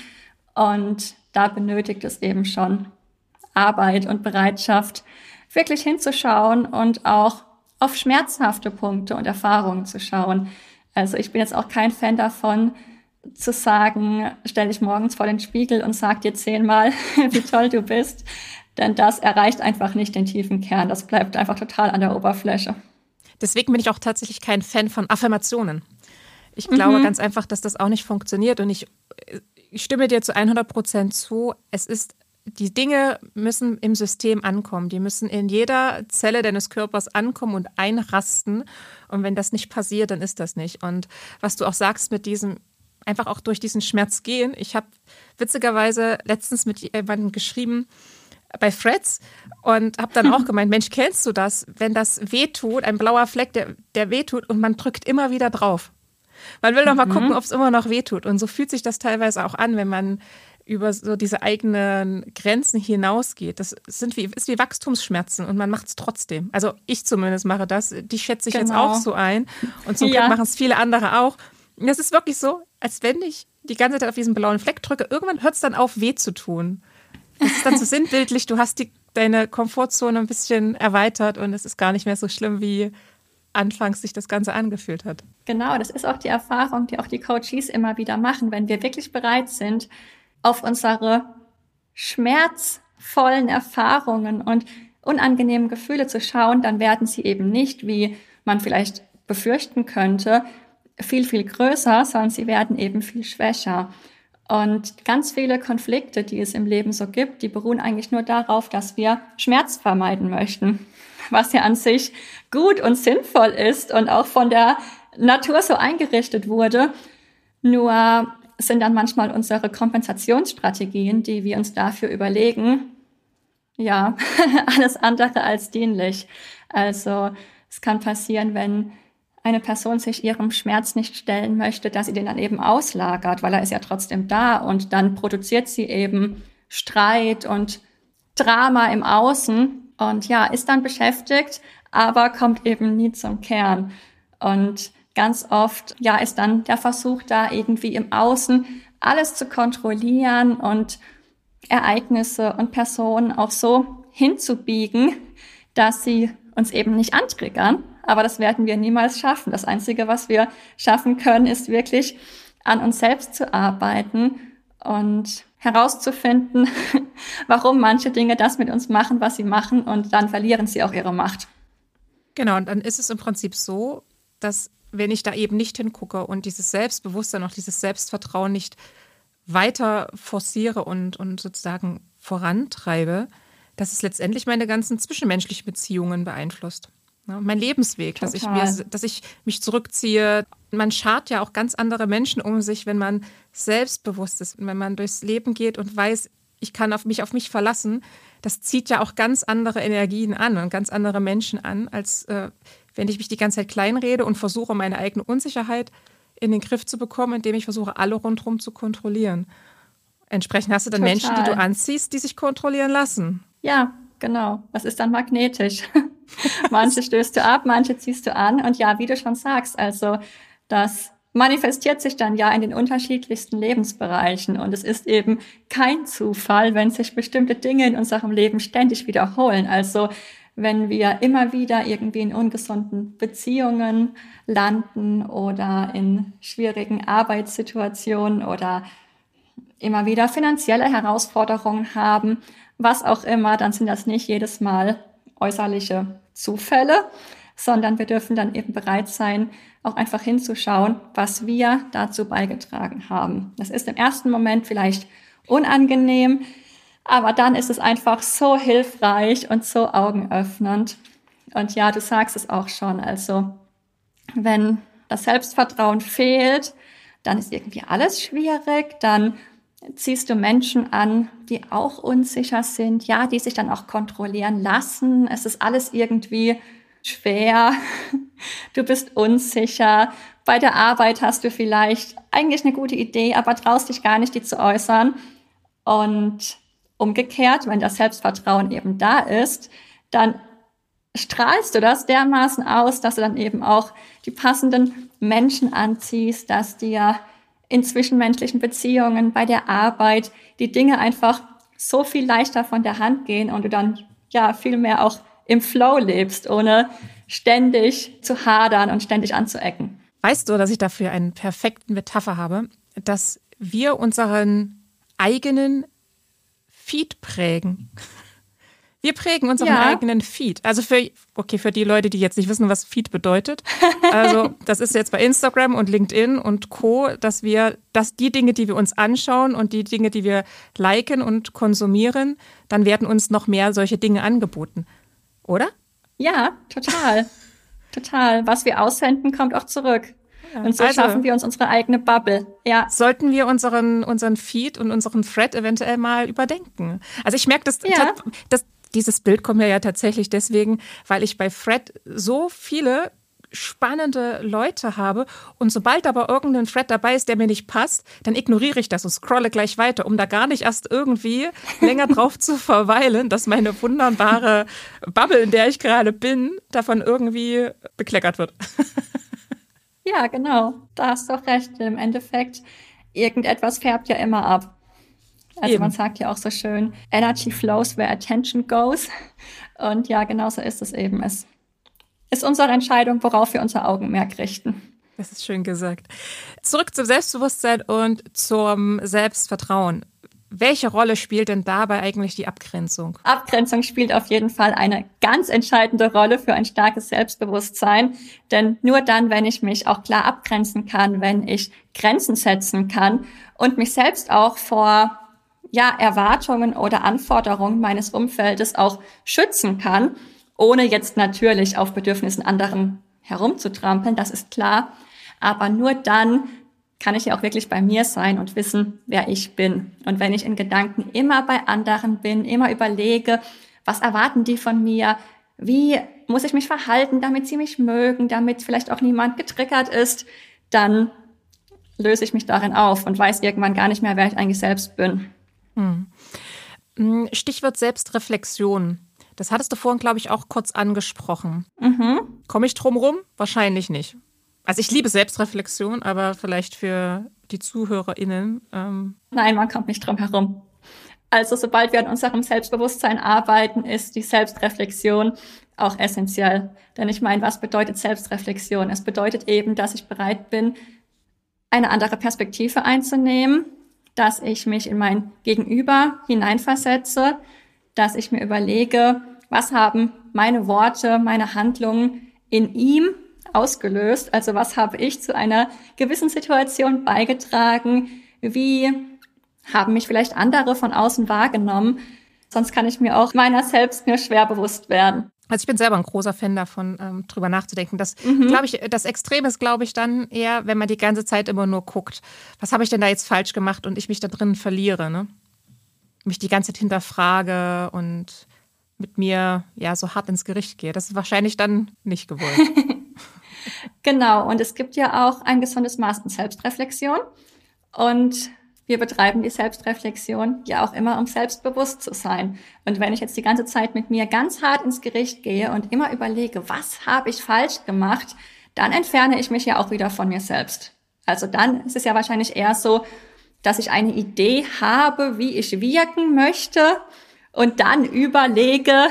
Und da benötigt es eben schon Arbeit und Bereitschaft, wirklich hinzuschauen und auch auf schmerzhafte Punkte und Erfahrungen zu schauen. Also ich bin jetzt auch kein Fan davon, zu sagen, stell dich morgens vor den Spiegel und sag dir zehnmal, wie toll du bist. Denn das erreicht einfach nicht den tiefen Kern. Das bleibt einfach total an der Oberfläche. Deswegen bin ich auch tatsächlich kein Fan von Affirmationen. Ich glaube mhm. ganz einfach, dass das auch nicht funktioniert. Und ich, ich stimme dir zu 100 Prozent zu. Es ist die Dinge müssen im System ankommen. Die müssen in jeder Zelle deines Körpers ankommen und einrasten. Und wenn das nicht passiert, dann ist das nicht. Und was du auch sagst mit diesem, einfach auch durch diesen Schmerz gehen. Ich habe witzigerweise letztens mit jemandem geschrieben, bei Freds und habe dann auch gemeint, Mensch, kennst du das, wenn das wehtut, ein blauer Fleck, der, der wehtut und man drückt immer wieder drauf. Man will doch mal mhm. gucken, ob es immer noch wehtut. Und so fühlt sich das teilweise auch an, wenn man über so diese eigenen Grenzen hinausgeht. Das sind wie, ist wie Wachstumsschmerzen und man macht es trotzdem. Also ich zumindest mache das. Die schätze ich genau. jetzt auch so ein. Und zum ja. Glück machen es viele andere auch. Das ist wirklich so, als wenn ich die ganze Zeit auf diesen blauen Fleck drücke. Irgendwann hört es dann auf, weh zu tun. Das ist dann so sinnbildlich. Du hast die, deine Komfortzone ein bisschen erweitert und es ist gar nicht mehr so schlimm, wie anfangs sich das Ganze angefühlt hat. Genau, das ist auch die Erfahrung, die auch die Coaches immer wieder machen. Wenn wir wirklich bereit sind, auf unsere schmerzvollen Erfahrungen und unangenehmen Gefühle zu schauen, dann werden sie eben nicht, wie man vielleicht befürchten könnte, viel, viel größer, sondern sie werden eben viel schwächer. Und ganz viele Konflikte, die es im Leben so gibt, die beruhen eigentlich nur darauf, dass wir Schmerz vermeiden möchten, was ja an sich gut und sinnvoll ist und auch von der Natur so eingerichtet wurde. Nur sind dann manchmal unsere Kompensationsstrategien, die wir uns dafür überlegen, ja, alles andere als dienlich. Also es kann passieren, wenn eine Person sich ihrem Schmerz nicht stellen möchte, dass sie den dann eben auslagert, weil er ist ja trotzdem da. Und dann produziert sie eben Streit und Drama im Außen. Und ja, ist dann beschäftigt, aber kommt eben nie zum Kern. Und ganz oft, ja, ist dann der Versuch da irgendwie im Außen alles zu kontrollieren und Ereignisse und Personen auch so hinzubiegen, dass sie uns eben nicht antriggern, aber das werden wir niemals schaffen. Das Einzige, was wir schaffen können, ist wirklich an uns selbst zu arbeiten und herauszufinden, warum manche Dinge das mit uns machen, was sie machen, und dann verlieren sie auch ihre Macht. Genau, und dann ist es im Prinzip so, dass wenn ich da eben nicht hingucke und dieses Selbstbewusstsein, auch dieses Selbstvertrauen nicht weiter forciere und, und sozusagen vorantreibe, dass es letztendlich meine ganzen zwischenmenschlichen Beziehungen beeinflusst. Ne? Mein Lebensweg, dass ich, mir, dass ich mich zurückziehe. Man schart ja auch ganz andere Menschen um sich, wenn man selbstbewusst ist, wenn man durchs Leben geht und weiß, ich kann auf mich auf mich verlassen. Das zieht ja auch ganz andere Energien an und ganz andere Menschen an, als äh, wenn ich mich die ganze Zeit kleinrede und versuche, meine eigene Unsicherheit in den Griff zu bekommen, indem ich versuche, alle rundherum zu kontrollieren. Entsprechend hast du dann Total. Menschen, die du anziehst, die sich kontrollieren lassen. Ja, genau. Das ist dann magnetisch. manche stößt du ab, manche ziehst du an. Und ja, wie du schon sagst, also das manifestiert sich dann ja in den unterschiedlichsten Lebensbereichen. Und es ist eben kein Zufall, wenn sich bestimmte Dinge in unserem Leben ständig wiederholen. Also wenn wir immer wieder irgendwie in ungesunden Beziehungen landen oder in schwierigen Arbeitssituationen oder immer wieder finanzielle Herausforderungen haben, was auch immer, dann sind das nicht jedes Mal äußerliche Zufälle, sondern wir dürfen dann eben bereit sein, auch einfach hinzuschauen, was wir dazu beigetragen haben. Das ist im ersten Moment vielleicht unangenehm, aber dann ist es einfach so hilfreich und so augenöffnend. Und ja, du sagst es auch schon, also wenn das Selbstvertrauen fehlt, dann ist irgendwie alles schwierig, dann ziehst du Menschen an, die auch unsicher sind, ja, die sich dann auch kontrollieren lassen. Es ist alles irgendwie schwer. Du bist unsicher. Bei der Arbeit hast du vielleicht eigentlich eine gute Idee, aber traust dich gar nicht, die zu äußern. Und umgekehrt, wenn das Selbstvertrauen eben da ist, dann strahlst du das dermaßen aus, dass du dann eben auch die passenden Menschen anziehst, dass dir in zwischenmenschlichen Beziehungen, bei der Arbeit, die Dinge einfach so viel leichter von der Hand gehen und du dann ja viel mehr auch im Flow lebst, ohne ständig zu hadern und ständig anzuecken. Weißt du, dass ich dafür einen perfekten Metapher habe, dass wir unseren eigenen Feed prägen. Wir prägen unseren ja. eigenen Feed. Also für, okay, für die Leute, die jetzt nicht wissen, was Feed bedeutet. Also, das ist jetzt bei Instagram und LinkedIn und Co., dass wir, dass die Dinge, die wir uns anschauen und die Dinge, die wir liken und konsumieren, dann werden uns noch mehr solche Dinge angeboten. Oder? Ja, total. total. Was wir aussenden, kommt auch zurück. Und so also, schaffen wir uns unsere eigene Bubble. Ja. Sollten wir unseren, unseren Feed und unseren Thread eventuell mal überdenken? Also ich merke, dass, ja. dass dieses Bild kommt mir ja tatsächlich deswegen, weil ich bei Fred so viele spannende Leute habe und sobald aber irgendein Thread dabei ist, der mir nicht passt, dann ignoriere ich das und scrolle gleich weiter, um da gar nicht erst irgendwie länger drauf zu verweilen, dass meine wunderbare Bubble, in der ich gerade bin, davon irgendwie bekleckert wird. Ja, genau. Da hast du recht. Im Endeffekt, irgendetwas färbt ja immer ab. Also Eben. man sagt ja auch so schön, Energy flows where attention goes. Und ja, genauso ist es eben. Es ist unsere Entscheidung, worauf wir unser Augenmerk richten. Das ist schön gesagt. Zurück zum Selbstbewusstsein und zum Selbstvertrauen. Welche Rolle spielt denn dabei eigentlich die Abgrenzung? Abgrenzung spielt auf jeden Fall eine ganz entscheidende Rolle für ein starkes Selbstbewusstsein. Denn nur dann, wenn ich mich auch klar abgrenzen kann, wenn ich Grenzen setzen kann und mich selbst auch vor ja, Erwartungen oder Anforderungen meines Umfeldes auch schützen kann, ohne jetzt natürlich auf Bedürfnissen anderen herumzutrampeln, das ist klar. Aber nur dann kann ich ja auch wirklich bei mir sein und wissen, wer ich bin. Und wenn ich in Gedanken immer bei anderen bin, immer überlege, was erwarten die von mir, wie muss ich mich verhalten, damit sie mich mögen, damit vielleicht auch niemand getriggert ist, dann löse ich mich darin auf und weiß irgendwann gar nicht mehr, wer ich eigentlich selbst bin. Hm. hm. Stichwort Selbstreflexion. Das hattest du vorhin, glaube ich, auch kurz angesprochen. Mhm. Komme ich drum rum? Wahrscheinlich nicht. Also ich liebe Selbstreflexion, aber vielleicht für die ZuhörerInnen. Ähm Nein, man kommt nicht drum herum. Also sobald wir an unserem Selbstbewusstsein arbeiten, ist die Selbstreflexion auch essentiell. Denn ich meine, was bedeutet Selbstreflexion? Es bedeutet eben, dass ich bereit bin, eine andere Perspektive einzunehmen, dass ich mich in mein Gegenüber hineinversetze, dass ich mir überlege, was haben meine Worte, meine Handlungen in ihm ausgelöst? Also was habe ich zu einer gewissen Situation beigetragen? Wie haben mich vielleicht andere von außen wahrgenommen? Sonst kann ich mir auch meiner selbst nur schwer bewusst werden. Also ich bin selber ein großer Fan davon, ähm, drüber nachzudenken. Das mhm. glaube ich, das Extrem ist, glaube ich, dann eher, wenn man die ganze Zeit immer nur guckt, was habe ich denn da jetzt falsch gemacht und ich mich da drin verliere, ne? Mich die ganze Zeit hinterfrage und mit mir ja so hart ins Gericht gehe. Das ist wahrscheinlich dann nicht gewollt. genau. Und es gibt ja auch ein gesundes Maß an Selbstreflexion. Und wir betreiben die Selbstreflexion ja auch immer, um selbstbewusst zu sein. Und wenn ich jetzt die ganze Zeit mit mir ganz hart ins Gericht gehe und immer überlege, was habe ich falsch gemacht, dann entferne ich mich ja auch wieder von mir selbst. Also dann ist es ja wahrscheinlich eher so, dass ich eine Idee habe, wie ich wirken möchte und dann überlege,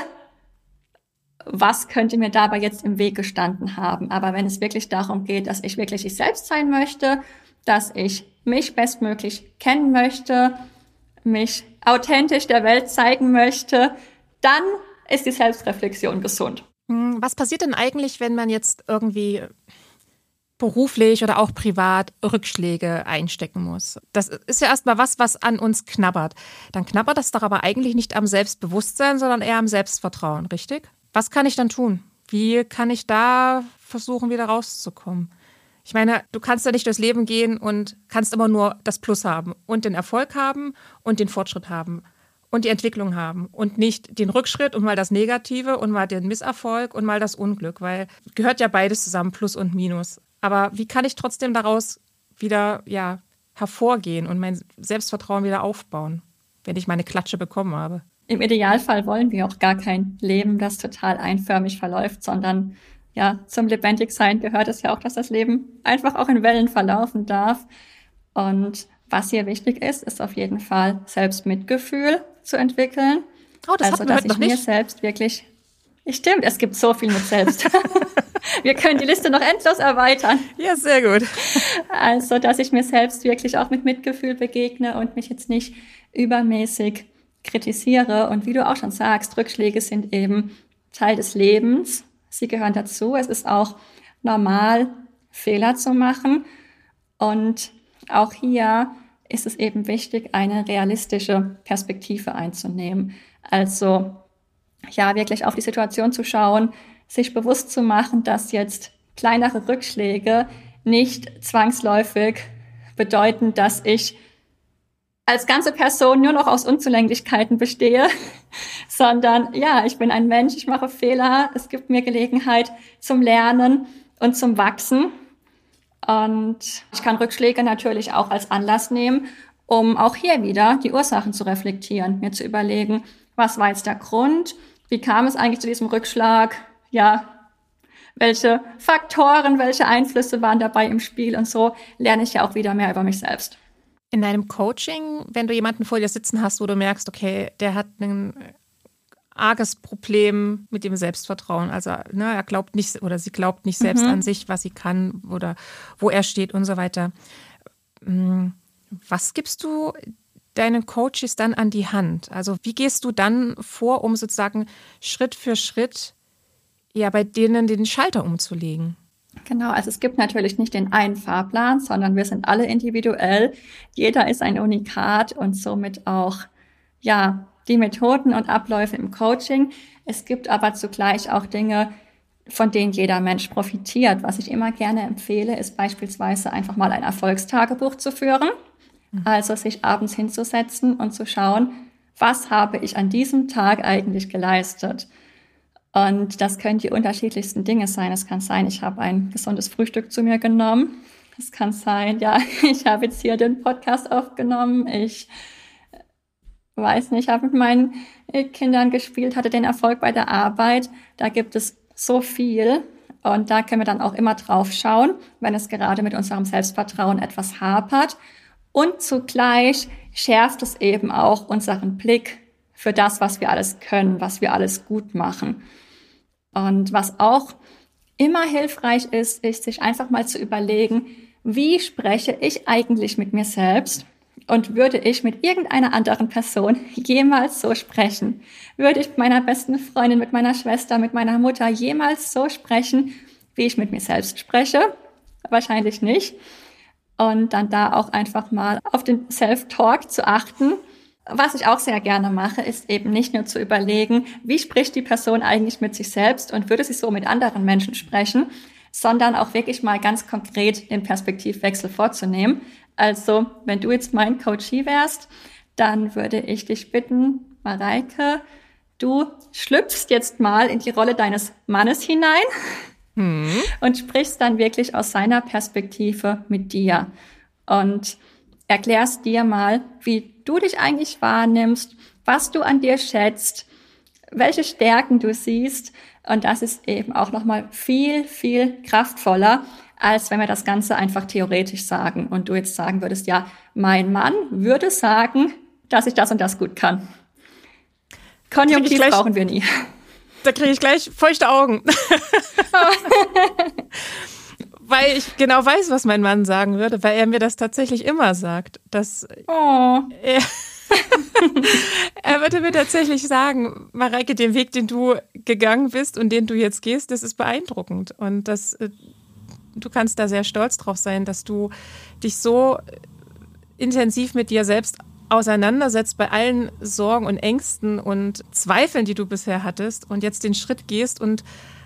was könnte mir dabei jetzt im Weg gestanden haben. Aber wenn es wirklich darum geht, dass ich wirklich ich selbst sein möchte, dass ich mich bestmöglich kennen möchte, mich authentisch der Welt zeigen möchte, dann ist die Selbstreflexion gesund. Hm, was passiert denn eigentlich, wenn man jetzt irgendwie beruflich oder auch privat Rückschläge einstecken muss. Das ist ja erstmal was, was an uns knabbert. Dann knabbert das doch aber eigentlich nicht am Selbstbewusstsein, sondern eher am Selbstvertrauen, richtig? Was kann ich dann tun? Wie kann ich da versuchen, wieder rauszukommen? Ich meine, du kannst ja nicht durchs Leben gehen und kannst immer nur das Plus haben und den Erfolg haben und den Fortschritt haben und die Entwicklung haben und nicht den Rückschritt und mal das Negative und mal den Misserfolg und mal das Unglück, weil gehört ja beides zusammen, Plus und Minus. Aber wie kann ich trotzdem daraus wieder ja, hervorgehen und mein Selbstvertrauen wieder aufbauen, wenn ich meine Klatsche bekommen habe? Im Idealfall wollen wir auch gar kein Leben, das total einförmig verläuft, sondern ja, zum Lebendigsein gehört es ja auch, dass das Leben einfach auch in Wellen verlaufen darf. Und was hier wichtig ist, ist auf jeden Fall Selbstmitgefühl zu entwickeln. Oh, das also, dass ich mir selbst wirklich. Stimmt, es gibt so viel mit selbst. wir können die Liste noch endlos erweitern. Ja, sehr gut. Also, dass ich mir selbst wirklich auch mit Mitgefühl begegne und mich jetzt nicht übermäßig kritisiere. Und wie du auch schon sagst, Rückschläge sind eben Teil des Lebens. Sie gehören dazu. Es ist auch normal, Fehler zu machen. Und auch hier ist es eben wichtig, eine realistische Perspektive einzunehmen. Also ja, wirklich auf die Situation zu schauen, sich bewusst zu machen, dass jetzt kleinere Rückschläge nicht zwangsläufig bedeuten, dass ich als ganze Person nur noch aus Unzulänglichkeiten bestehe, sondern ja, ich bin ein Mensch, ich mache Fehler, es gibt mir Gelegenheit zum Lernen und zum Wachsen. Und ich kann Rückschläge natürlich auch als Anlass nehmen, um auch hier wieder die Ursachen zu reflektieren, mir zu überlegen, was war jetzt der Grund, wie kam es eigentlich zu diesem Rückschlag, ja, welche Faktoren, welche Einflüsse waren dabei im Spiel und so lerne ich ja auch wieder mehr über mich selbst. In deinem Coaching, wenn du jemanden vor dir sitzen hast, wo du merkst, okay, der hat ein arges Problem mit dem Selbstvertrauen. Also ne, er glaubt nicht oder sie glaubt nicht selbst mhm. an sich, was sie kann oder wo er steht und so weiter. Hm, was gibst du deinen Coaches dann an die Hand? Also wie gehst du dann vor, um sozusagen Schritt für Schritt ja bei denen den Schalter umzulegen? Genau, also es gibt natürlich nicht den einen Fahrplan, sondern wir sind alle individuell. Jeder ist ein Unikat und somit auch ja die Methoden und Abläufe im Coaching. Es gibt aber zugleich auch Dinge, von denen jeder Mensch profitiert. Was ich immer gerne empfehle, ist beispielsweise einfach mal ein Erfolgstagebuch zu führen. Mhm. Also sich abends hinzusetzen und zu schauen, was habe ich an diesem Tag eigentlich geleistet? Und das können die unterschiedlichsten Dinge sein. Es kann sein, ich habe ein gesundes Frühstück zu mir genommen. Es kann sein, ja, ich habe jetzt hier den Podcast aufgenommen. Ich weiß nicht, habe mit meinen äh, Kindern gespielt, hatte den Erfolg bei der Arbeit. Da gibt es so viel. Und da können wir dann auch immer drauf schauen, wenn es gerade mit unserem Selbstvertrauen etwas hapert. Und zugleich schärft es eben auch unseren Blick für das, was wir alles können, was wir alles gut machen. Und was auch immer hilfreich ist, ist sich einfach mal zu überlegen, wie spreche ich eigentlich mit mir selbst und würde ich mit irgendeiner anderen Person jemals so sprechen? Würde ich mit meiner besten Freundin, mit meiner Schwester, mit meiner Mutter jemals so sprechen, wie ich mit mir selbst spreche? Wahrscheinlich nicht. Und dann da auch einfach mal auf den Self-Talk zu achten. Was ich auch sehr gerne mache, ist eben nicht nur zu überlegen, wie spricht die Person eigentlich mit sich selbst und würde sie so mit anderen Menschen sprechen, sondern auch wirklich mal ganz konkret den Perspektivwechsel vorzunehmen. Also, wenn du jetzt mein Coachie wärst, dann würde ich dich bitten, Mareike, du schlüpfst jetzt mal in die Rolle deines Mannes hinein hm. und sprichst dann wirklich aus seiner Perspektive mit dir und erklärst dir mal, wie du dich eigentlich wahrnimmst, was du an dir schätzt, welche Stärken du siehst. Und das ist eben auch nochmal viel, viel kraftvoller, als wenn wir das Ganze einfach theoretisch sagen und du jetzt sagen würdest, ja, mein Mann würde sagen, dass ich das und das gut kann. Konjunktiv brauchen wir nie. Da kriege ich gleich feuchte Augen. weil ich genau weiß, was mein Mann sagen würde, weil er mir das tatsächlich immer sagt. Dass oh. er, er würde mir tatsächlich sagen, Mareike, den Weg, den du gegangen bist und den du jetzt gehst, das ist beeindruckend. Und das, äh, du kannst da sehr stolz drauf sein, dass du dich so intensiv mit dir selbst auseinandersetzt bei allen Sorgen und Ängsten und Zweifeln, die du bisher hattest und jetzt den Schritt gehst und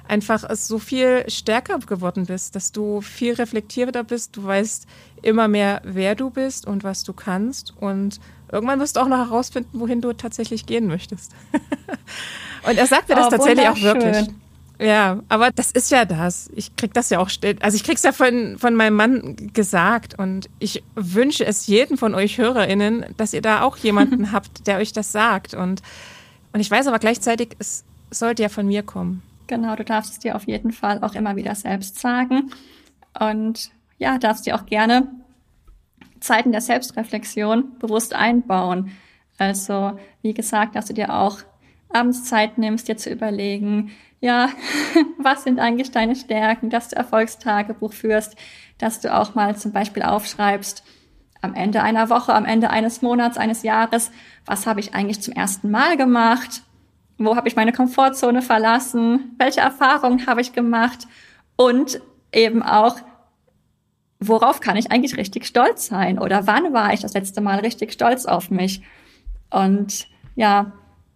einfach so viel stärker geworden bist, dass du viel reflektierter bist, du weißt immer mehr, wer du bist und was du kannst und irgendwann wirst du auch noch herausfinden, wohin du tatsächlich gehen möchtest. und er sagt mir das oh, tatsächlich auch wirklich. Ja, aber das ist ja das. Ich krieg das ja auch, also ich krieg's ja von, von meinem Mann gesagt und ich wünsche es jedem von euch HörerInnen, dass ihr da auch jemanden habt, der euch das sagt und, und ich weiß aber gleichzeitig, es sollte ja von mir kommen. Genau, du darfst es dir auf jeden Fall auch immer wieder selbst sagen und ja, darfst dir auch gerne Zeiten der Selbstreflexion bewusst einbauen. Also, wie gesagt, dass du dir auch abends Zeit nimmst, dir zu überlegen, ja, was sind eigentlich deine Stärken, dass du Erfolgstagebuch führst, dass du auch mal zum Beispiel aufschreibst, am Ende einer Woche, am Ende eines Monats, eines Jahres, was habe ich eigentlich zum ersten Mal gemacht? Wo habe ich meine Komfortzone verlassen? Welche Erfahrungen habe ich gemacht? Und eben auch, worauf kann ich eigentlich richtig stolz sein? Oder wann war ich das letzte Mal richtig stolz auf mich? Und ja,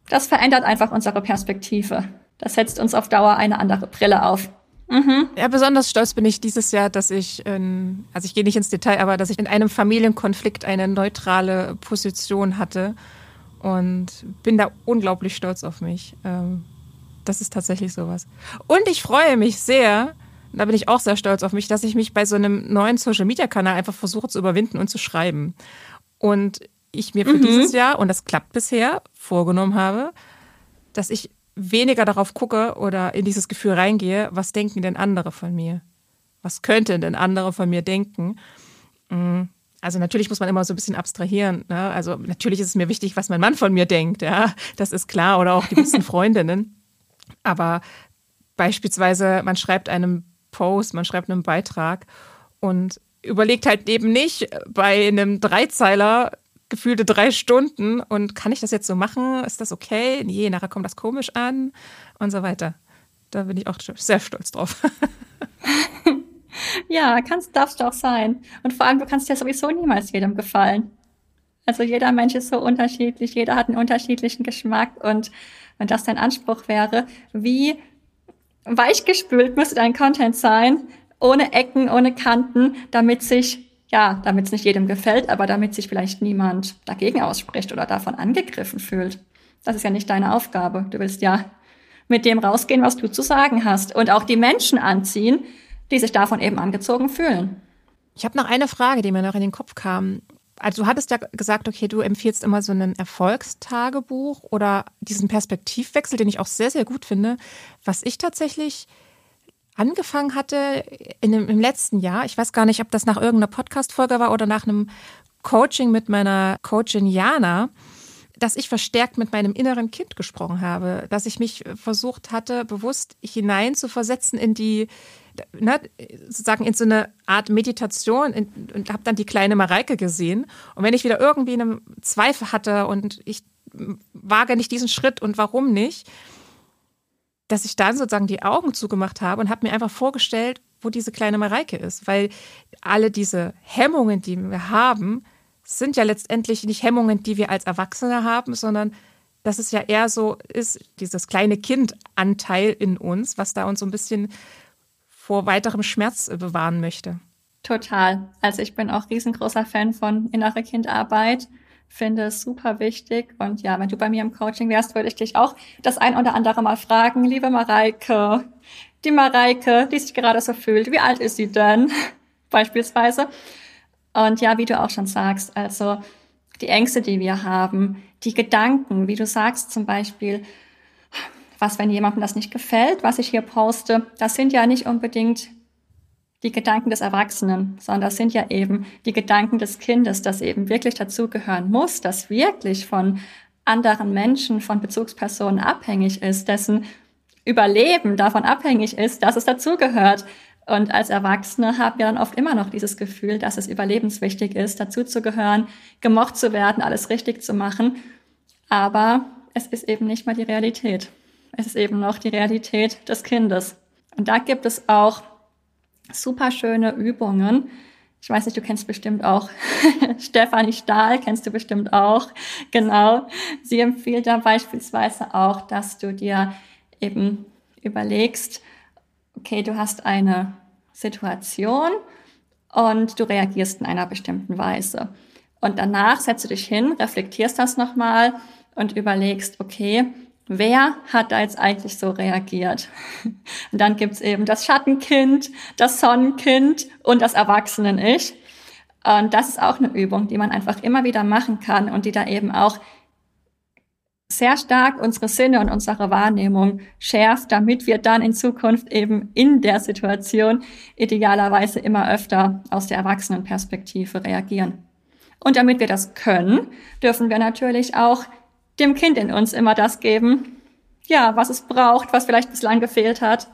das verändert einfach unsere Perspektive. Das setzt uns auf Dauer eine andere Brille auf. Mhm. Ja, besonders stolz bin ich dieses Jahr, dass ich, in, also ich gehe nicht ins Detail, aber dass ich in einem Familienkonflikt eine neutrale Position hatte und bin da unglaublich stolz auf mich. Ähm, das ist tatsächlich sowas. Und ich freue mich sehr, da bin ich auch sehr stolz auf mich, dass ich mich bei so einem neuen Social Media Kanal einfach versuche zu überwinden und zu schreiben. Und ich mir für mhm. dieses Jahr, und das klappt bisher, vorgenommen habe, dass ich weniger darauf gucke oder in dieses Gefühl reingehe, was denken denn andere von mir? Was könnten denn andere von mir denken? Also natürlich muss man immer so ein bisschen abstrahieren. Ne? Also natürlich ist es mir wichtig, was mein Mann von mir denkt, ja, das ist klar, oder auch die besten Freundinnen. Aber beispielsweise, man schreibt einem Post, man schreibt einen Beitrag und überlegt halt eben nicht bei einem Dreizeiler, gefühlte drei Stunden und kann ich das jetzt so machen? Ist das okay? Nee, nachher kommt das komisch an und so weiter. Da bin ich auch sehr stolz drauf. ja, kannst, darfst du auch sein. Und vor allem, du kannst ja sowieso niemals jedem gefallen. Also jeder Mensch ist so unterschiedlich, jeder hat einen unterschiedlichen Geschmack und wenn das dein Anspruch wäre, wie weichgespült müsste dein Content sein, ohne Ecken, ohne Kanten, damit sich ja, damit es nicht jedem gefällt, aber damit sich vielleicht niemand dagegen ausspricht oder davon angegriffen fühlt. Das ist ja nicht deine Aufgabe. Du willst ja mit dem rausgehen, was du zu sagen hast und auch die Menschen anziehen, die sich davon eben angezogen fühlen. Ich habe noch eine Frage, die mir noch in den Kopf kam. Also du hattest ja gesagt, okay, du empfiehlst immer so ein Erfolgstagebuch oder diesen Perspektivwechsel, den ich auch sehr, sehr gut finde. Was ich tatsächlich angefangen hatte dem, im letzten Jahr, ich weiß gar nicht, ob das nach irgendeiner Podcast-Folge war oder nach einem Coaching mit meiner Coachin Jana, dass ich verstärkt mit meinem inneren Kind gesprochen habe, dass ich mich versucht hatte, bewusst hinein zu versetzen in die, ne, sozusagen in so eine Art Meditation in, und habe dann die kleine Mareike gesehen. Und wenn ich wieder irgendwie einen Zweifel hatte und ich wage nicht diesen Schritt und warum nicht, dass ich dann sozusagen die Augen zugemacht habe und habe mir einfach vorgestellt, wo diese kleine Mareike ist. Weil alle diese Hemmungen, die wir haben, sind ja letztendlich nicht Hemmungen, die wir als Erwachsene haben, sondern dass es ja eher so ist, dieses kleine Kindanteil in uns, was da uns so ein bisschen vor weiterem Schmerz bewahren möchte. Total. Also ich bin auch riesengroßer Fan von innere Kindarbeit finde es super wichtig. Und ja, wenn du bei mir im Coaching wärst, würde ich dich auch das ein oder andere mal fragen, liebe Mareike, die Mareike, die sich gerade so fühlt, wie alt ist sie denn? Beispielsweise. Und ja, wie du auch schon sagst, also die Ängste, die wir haben, die Gedanken, wie du sagst zum Beispiel, was, wenn jemandem das nicht gefällt, was ich hier poste, das sind ja nicht unbedingt die Gedanken des Erwachsenen, sondern das sind ja eben die Gedanken des Kindes, das eben wirklich dazugehören muss, das wirklich von anderen Menschen, von Bezugspersonen abhängig ist, dessen Überleben davon abhängig ist, dass es dazugehört. Und als Erwachsene haben wir dann oft immer noch dieses Gefühl, dass es überlebenswichtig ist, dazuzugehören, gemocht zu werden, alles richtig zu machen. Aber es ist eben nicht mal die Realität. Es ist eben noch die Realität des Kindes. Und da gibt es auch super schöne Übungen. Ich weiß nicht, du kennst bestimmt auch Stefanie Stahl, kennst du bestimmt auch. Genau. Sie empfiehlt da beispielsweise auch, dass du dir eben überlegst, okay, du hast eine Situation und du reagierst in einer bestimmten Weise. Und danach setzt du dich hin, reflektierst das nochmal und überlegst, okay, wer hat da jetzt eigentlich so reagiert? Und dann gibt's eben das Schattenkind, das Sonnenkind und das Erwachsenen-Ich. Und das ist auch eine Übung, die man einfach immer wieder machen kann und die da eben auch sehr stark unsere Sinne und unsere Wahrnehmung schärft, damit wir dann in Zukunft eben in der Situation idealerweise immer öfter aus der Erwachsenenperspektive reagieren. Und damit wir das können, dürfen wir natürlich auch dem Kind in uns immer das geben, ja, was es braucht, was vielleicht bislang gefehlt hat.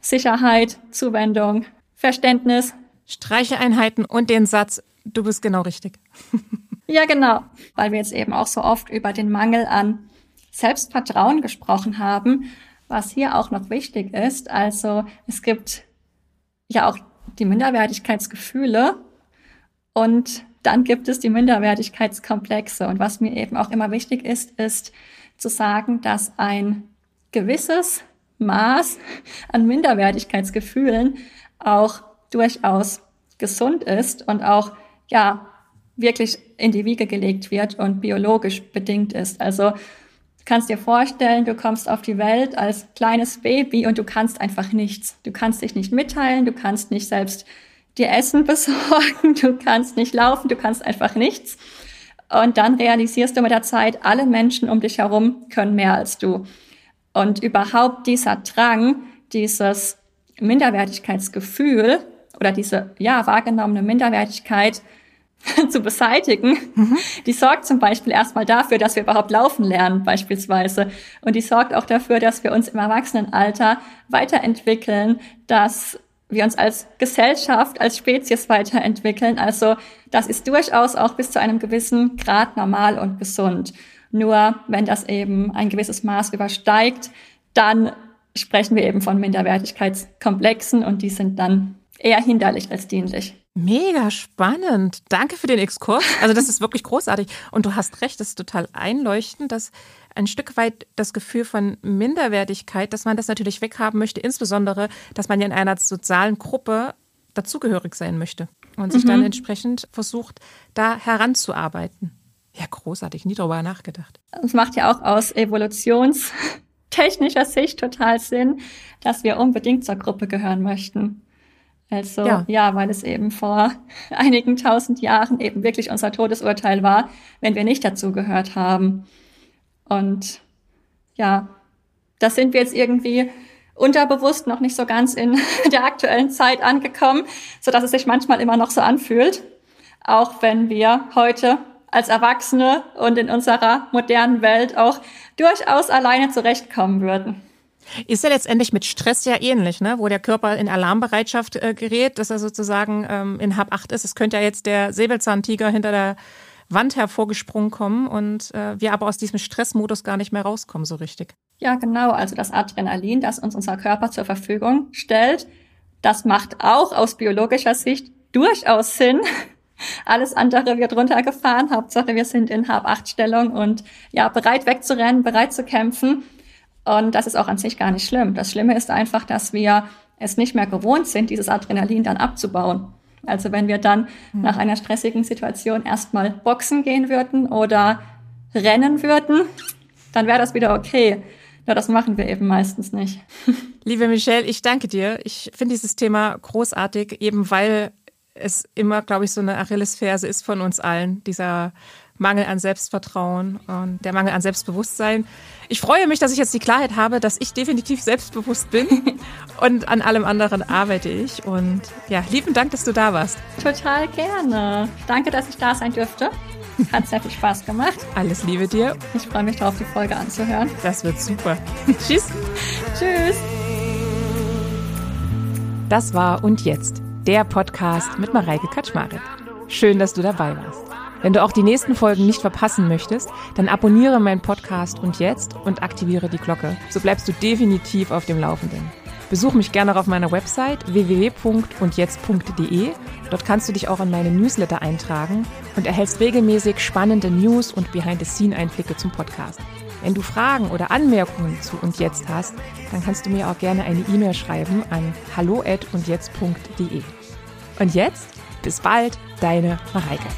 Sicherheit, Zuwendung, Verständnis. Streicheeinheiten und den Satz, du bist genau richtig. ja, genau, weil wir jetzt eben auch so oft über den Mangel an Selbstvertrauen gesprochen haben, was hier auch noch wichtig ist. Also es gibt ja auch die Minderwertigkeitsgefühle und dann gibt es die Minderwertigkeitskomplexe. Und was mir eben auch immer wichtig ist, ist zu sagen, dass ein gewisses Maß an Minderwertigkeitsgefühlen auch durchaus gesund ist und auch, ja, wirklich in die Wiege gelegt wird und biologisch bedingt ist. Also, du kannst dir vorstellen, du kommst auf die Welt als kleines Baby und du kannst einfach nichts. Du kannst dich nicht mitteilen, du kannst nicht selbst dir Essen besorgen, du kannst nicht laufen, du kannst einfach nichts. Und dann realisierst du mit der Zeit, alle Menschen um dich herum können mehr als du. Und überhaupt dieser Drang, dieses Minderwertigkeitsgefühl oder diese, ja, wahrgenommene Minderwertigkeit zu beseitigen, mhm. die sorgt zum Beispiel erstmal dafür, dass wir überhaupt laufen lernen, beispielsweise. Und die sorgt auch dafür, dass wir uns im Erwachsenenalter weiterentwickeln, dass wir uns als Gesellschaft, als Spezies weiterentwickeln. Also das ist durchaus auch bis zu einem gewissen Grad normal und gesund. Nur wenn das eben ein gewisses Maß übersteigt, dann sprechen wir eben von Minderwertigkeitskomplexen und die sind dann eher hinderlich als dienlich. Mega spannend. Danke für den Exkurs. Also das ist wirklich großartig. Und du hast recht, das ist total einleuchtend, dass ein Stück weit das Gefühl von Minderwertigkeit, dass man das natürlich weghaben möchte, insbesondere, dass man ja in einer sozialen Gruppe dazugehörig sein möchte und sich mhm. dann entsprechend versucht, da heranzuarbeiten. Ja, großartig, nie darüber nachgedacht. Es macht ja auch aus evolutionstechnischer Sicht total Sinn, dass wir unbedingt zur Gruppe gehören möchten. Also ja. ja, weil es eben vor einigen tausend Jahren eben wirklich unser Todesurteil war, wenn wir nicht dazugehört haben. Und ja, das sind wir jetzt irgendwie unterbewusst noch nicht so ganz in der aktuellen Zeit angekommen, so dass es sich manchmal immer noch so anfühlt, auch wenn wir heute als Erwachsene und in unserer modernen Welt auch durchaus alleine zurechtkommen würden. Ist ja letztendlich mit Stress ja ähnlich, ne? wo der Körper in Alarmbereitschaft äh, gerät, dass er sozusagen ähm, in Hab 8 ist. Es könnte ja jetzt der Säbelzahntiger hinter der Wand hervorgesprungen kommen und äh, wir aber aus diesem Stressmodus gar nicht mehr rauskommen so richtig. Ja, genau. Also das Adrenalin, das uns unser Körper zur Verfügung stellt, das macht auch aus biologischer Sicht durchaus Sinn. Alles andere wird runtergefahren. Hauptsache, wir sind in Hab-8-Stellung und ja, bereit wegzurennen, bereit zu kämpfen. Und das ist auch an sich gar nicht schlimm. Das Schlimme ist einfach, dass wir es nicht mehr gewohnt sind, dieses Adrenalin dann abzubauen. Also wenn wir dann mhm. nach einer stressigen Situation erstmal boxen gehen würden oder rennen würden, dann wäre das wieder okay. Nur das machen wir eben meistens nicht. Liebe Michelle, ich danke dir. Ich finde dieses Thema großartig, eben weil es immer, glaube ich, so eine Achillesferse ist von uns allen, dieser Mangel an Selbstvertrauen und der Mangel an Selbstbewusstsein. Ich freue mich, dass ich jetzt die Klarheit habe, dass ich definitiv selbstbewusst bin und an allem anderen arbeite ich. Und ja, lieben Dank, dass du da warst. Total gerne. Danke, dass ich da sein durfte. Hat sehr viel Spaß gemacht. Alles Liebe dir. Ich freue mich darauf, die Folge anzuhören. Das wird super. Tschüss. Tschüss. Das war Und Jetzt, der Podcast mit Mareike Kaczmarek. Schön, dass du dabei warst. Wenn du auch die nächsten Folgen nicht verpassen möchtest, dann abonniere meinen Podcast Und Jetzt und aktiviere die Glocke. So bleibst du definitiv auf dem Laufenden. Besuch mich gerne auf meiner Website www.undjetzt.de. Dort kannst du dich auch in meine Newsletter eintragen und erhältst regelmäßig spannende News und Behind-the-Scene-Einblicke zum Podcast. Wenn du Fragen oder Anmerkungen zu und jetzt hast, dann kannst du mir auch gerne eine E-Mail schreiben an hallo@undjetzt.de. Und jetzt bis bald, deine Mareike.